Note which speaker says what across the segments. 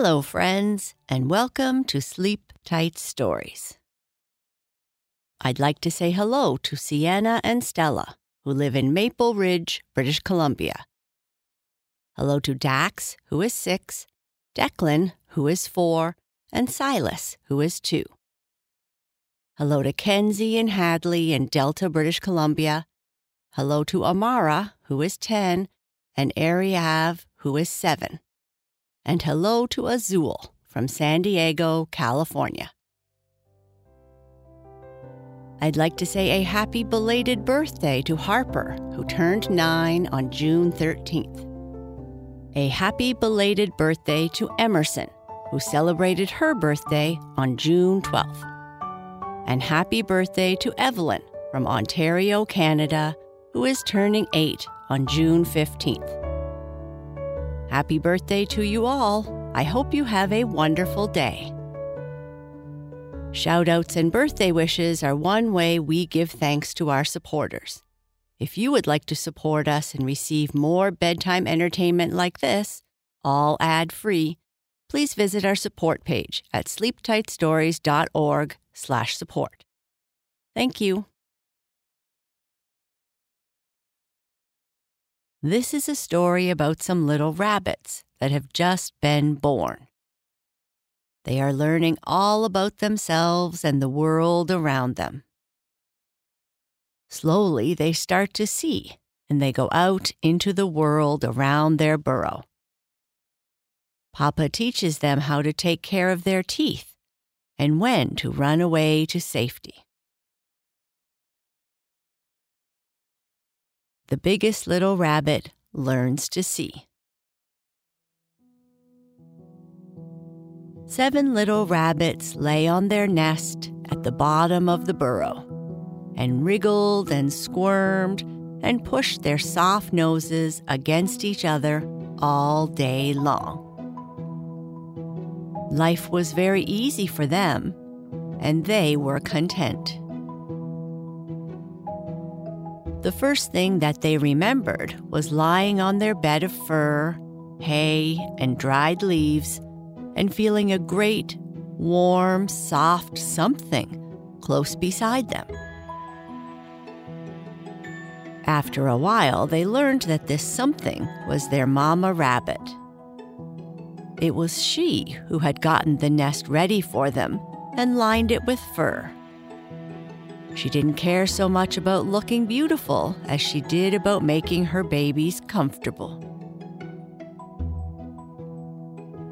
Speaker 1: Hello, friends, and welcome to Sleep Tight Stories. I'd like to say hello to Sienna and Stella, who live in Maple Ridge, British Columbia. Hello to Dax, who is six, Declan, who is four, and Silas, who is two. Hello to Kenzie and Hadley in Delta, British Columbia. Hello to Amara, who is 10, and Ariav, who is 7 and hello to Azul from San Diego, California. I'd like to say a happy belated birthday to Harper, who turned nine on June 13th. A happy belated birthday to Emerson, who celebrated her birthday on June 12th. And happy birthday to Evelyn from Ontario, Canada, who is turning eight on June 15th. Happy birthday to you all. I hope you have a wonderful day. Shoutouts and birthday wishes are one way we give thanks to our supporters. If you would like to support us and receive more bedtime entertainment like this, all ad-free, please visit our support page at sleeptightstories.org/support. Thank you. This is a story about some little rabbits that have just been born. They are learning all about themselves and the world around them. Slowly, they start to see and they go out into the world around their burrow. Papa teaches them how to take care of their teeth and when to run away to safety. The biggest little rabbit learns to see. Seven little rabbits lay on their nest at the bottom of the burrow and wriggled and squirmed and pushed their soft noses against each other all day long. Life was very easy for them, and they were content. The first thing that they remembered was lying on their bed of fur, hay, and dried leaves, and feeling a great, warm, soft something close beside them. After a while, they learned that this something was their mama rabbit. It was she who had gotten the nest ready for them and lined it with fur. She didn't care so much about looking beautiful as she did about making her babies comfortable.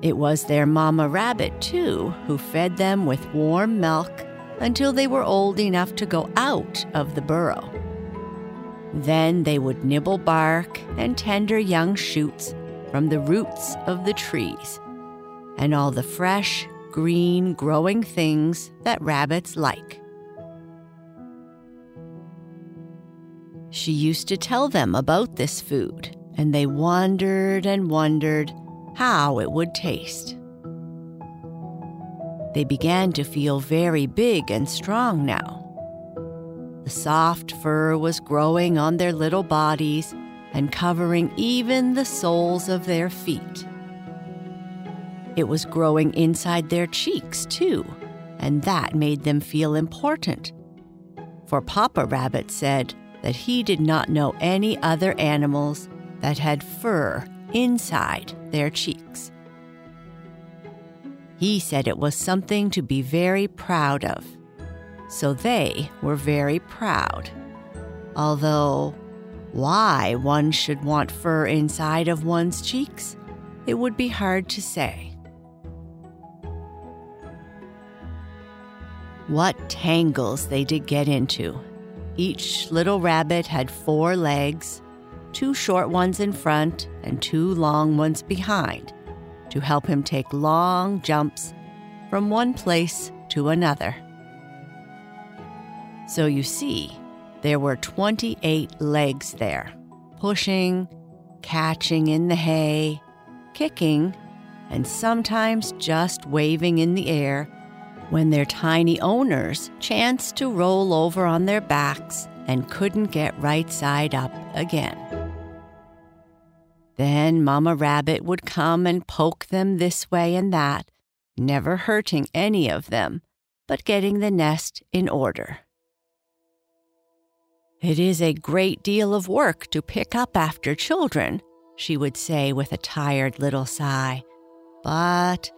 Speaker 1: It was their mama rabbit, too, who fed them with warm milk until they were old enough to go out of the burrow. Then they would nibble bark and tender young shoots from the roots of the trees and all the fresh, green, growing things that rabbits like. She used to tell them about this food, and they wondered and wondered how it would taste. They began to feel very big and strong now. The soft fur was growing on their little bodies and covering even the soles of their feet. It was growing inside their cheeks, too, and that made them feel important. For Papa Rabbit said, that he did not know any other animals that had fur inside their cheeks. He said it was something to be very proud of. So they were very proud. Although, why one should want fur inside of one's cheeks, it would be hard to say. What tangles they did get into each little rabbit had four legs, two short ones in front and two long ones behind, to help him take long jumps from one place to another. So you see, there were 28 legs there, pushing, catching in the hay, kicking, and sometimes just waving in the air when their tiny owners chanced to roll over on their backs and couldn't get right side up again. Then Mamma Rabbit would come and poke them this way and that, never hurting any of them, but getting the nest in order. It is a great deal of work to pick up after children, she would say with a tired little sigh, but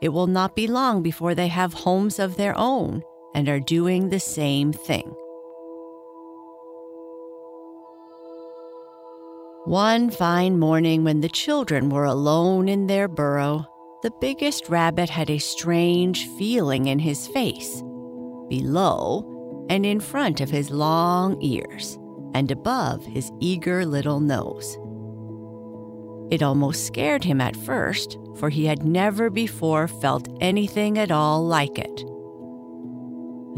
Speaker 1: it will not be long before they have homes of their own and are doing the same thing. One fine morning, when the children were alone in their burrow, the biggest rabbit had a strange feeling in his face, below and in front of his long ears, and above his eager little nose. It almost scared him at first, for he had never before felt anything at all like it.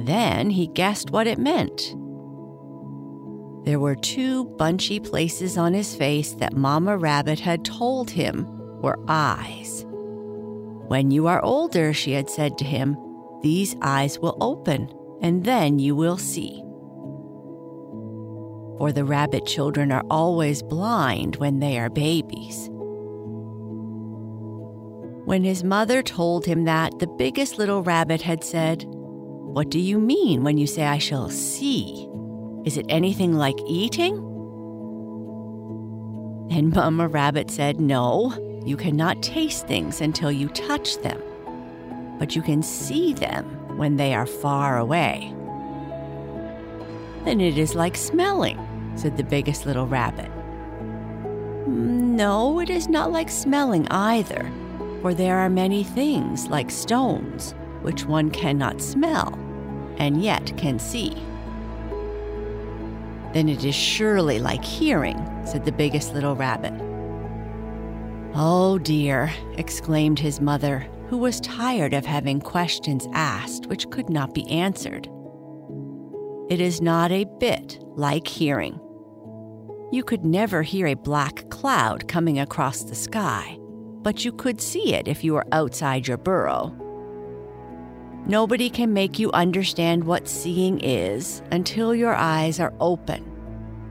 Speaker 1: Then he guessed what it meant. There were two bunchy places on his face that Mama Rabbit had told him were eyes. When you are older, she had said to him, these eyes will open, and then you will see. For the rabbit children are always blind when they are babies. When his mother told him that, the biggest little rabbit had said, What do you mean when you say I shall see? Is it anything like eating? And Mamma Rabbit said, No, you cannot taste things until you touch them, but you can see them when they are far away. Then it is like smelling, said the biggest little rabbit. Mm, no, it is not like smelling either for there are many things, like stones, which one cannot smell and yet can see. Then it is surely like hearing, said the biggest little rabbit. Oh dear, exclaimed his mother, who was tired of having questions asked which could not be answered. It is not a bit like hearing. You could never hear a black cloud coming across the sky but you could see it if you were outside your burrow. Nobody can make you understand what seeing is until your eyes are open,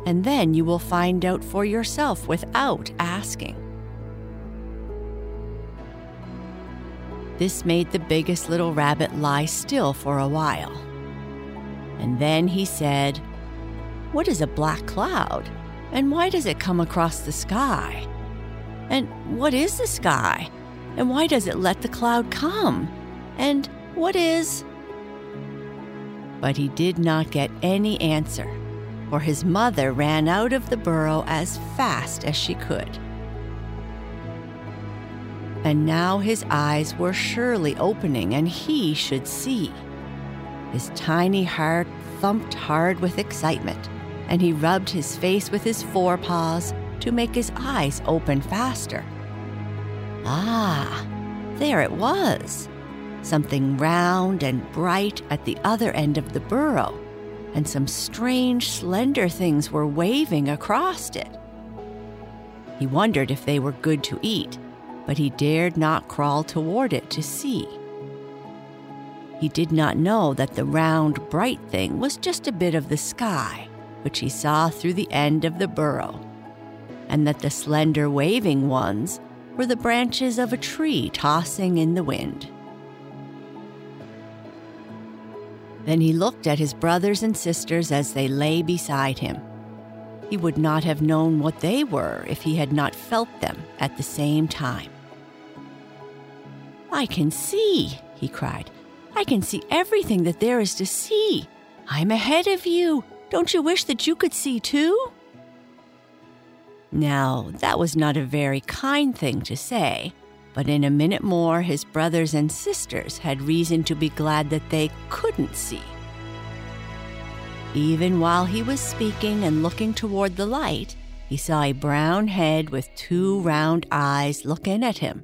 Speaker 1: and then you will find out for yourself without asking. This made the biggest little rabbit lie still for a while. And then he said, What is a black cloud? And why does it come across the sky? And what is the sky? And why does it let the cloud come? And what is. But he did not get any answer, for his mother ran out of the burrow as fast as she could. And now his eyes were surely opening, and he should see. His tiny heart thumped hard with excitement, and he rubbed his face with his forepaws to make his eyes open faster. Ah, there it was. Something round and bright at the other end of the burrow, and some strange, slender things were waving across it. He wondered if they were good to eat, but he dared not crawl toward it to see. He did not know that the round, bright thing was just a bit of the sky, which he saw through the end of the burrow and that the slender waving ones were the branches of a tree tossing in the wind. Then he looked at his brothers and sisters as they lay beside him. He would not have known what they were if he had not felt them at the same time. I can see, he cried. I can see everything that there is to see. I'm ahead of you. Don't you wish that you could see too? Now, that was not a very kind thing to say, but in a minute more, his brothers and sisters had reason to be glad that they couldn't see. Even while he was speaking and looking toward the light, he saw a brown head with two round eyes looking at him.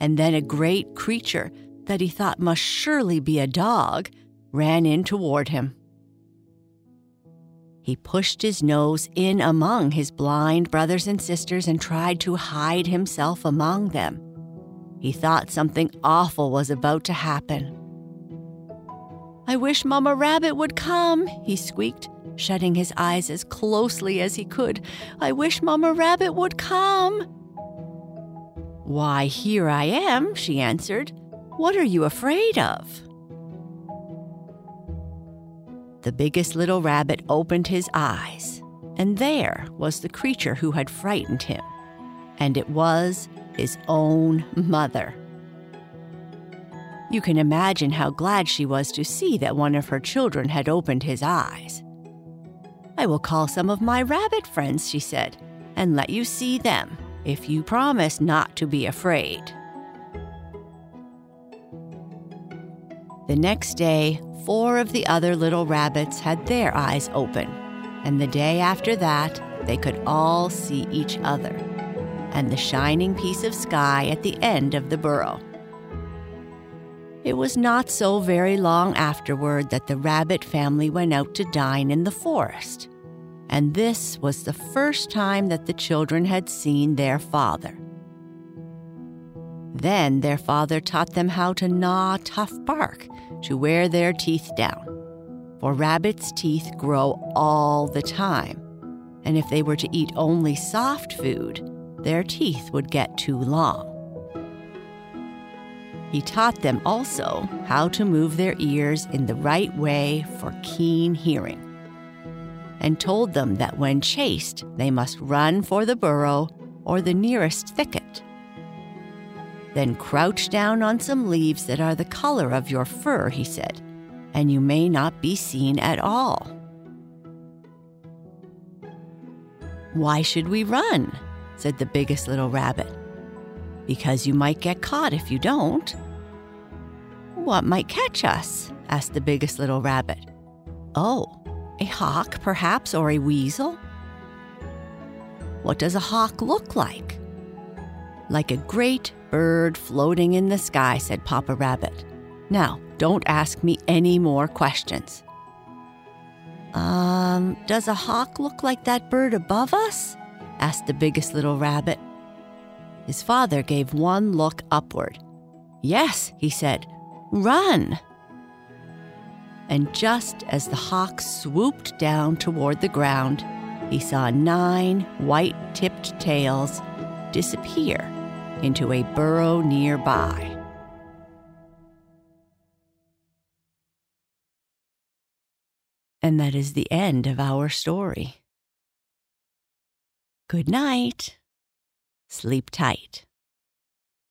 Speaker 1: And then a great creature that he thought must surely be a dog ran in toward him. He pushed his nose in among his blind brothers and sisters and tried to hide himself among them. He thought something awful was about to happen. I wish Mamma Rabbit would come, he squeaked. shutting his eyes as closely as he could. I wish Mamma Rabbit would come. Why, here I am, she answered. What are you afraid of? The biggest little rabbit opened his eyes, and there was the creature who had frightened him. And it was his own mother. You can imagine how glad she was to see that one of her children had opened his eyes. I will call some of my rabbit friends, she said, and let you see them if you promise not to be afraid. The next day, four of the other little rabbits had their eyes open, and the day after that, they could all see each other and the shining piece of sky at the end of the burrow. It was not so very long afterward that the rabbit family went out to dine in the forest, and this was the first time that the children had seen their father. Then their father taught them how to gnaw tough bark to wear their teeth down. For rabbits' teeth grow all the time, and if they were to eat only soft food, their teeth would get too long. He taught them also how to move their ears in the right way for keen hearing, and told them that when chased, they must run for the burrow or the nearest thicket. Then crouch down on some leaves that are the color of your fur, he said, and you may not be seen at all. Why should we run? said the biggest little rabbit. Because you might get caught if you don't. What might catch us? asked the biggest little rabbit. Oh, a hawk, perhaps, or a weasel? What does a hawk look like? Like a great bird floating in the sky, said Papa Rabbit. Now, don't ask me any more questions. Um, does a hawk look like that bird above us? asked the biggest little rabbit. His father gave one look upward. Yes, he said, run. And just as the hawk swooped down toward the ground, he saw nine white tipped tails disappear into a burrow nearby. And that is the end of our story. Good night. Sleep tight.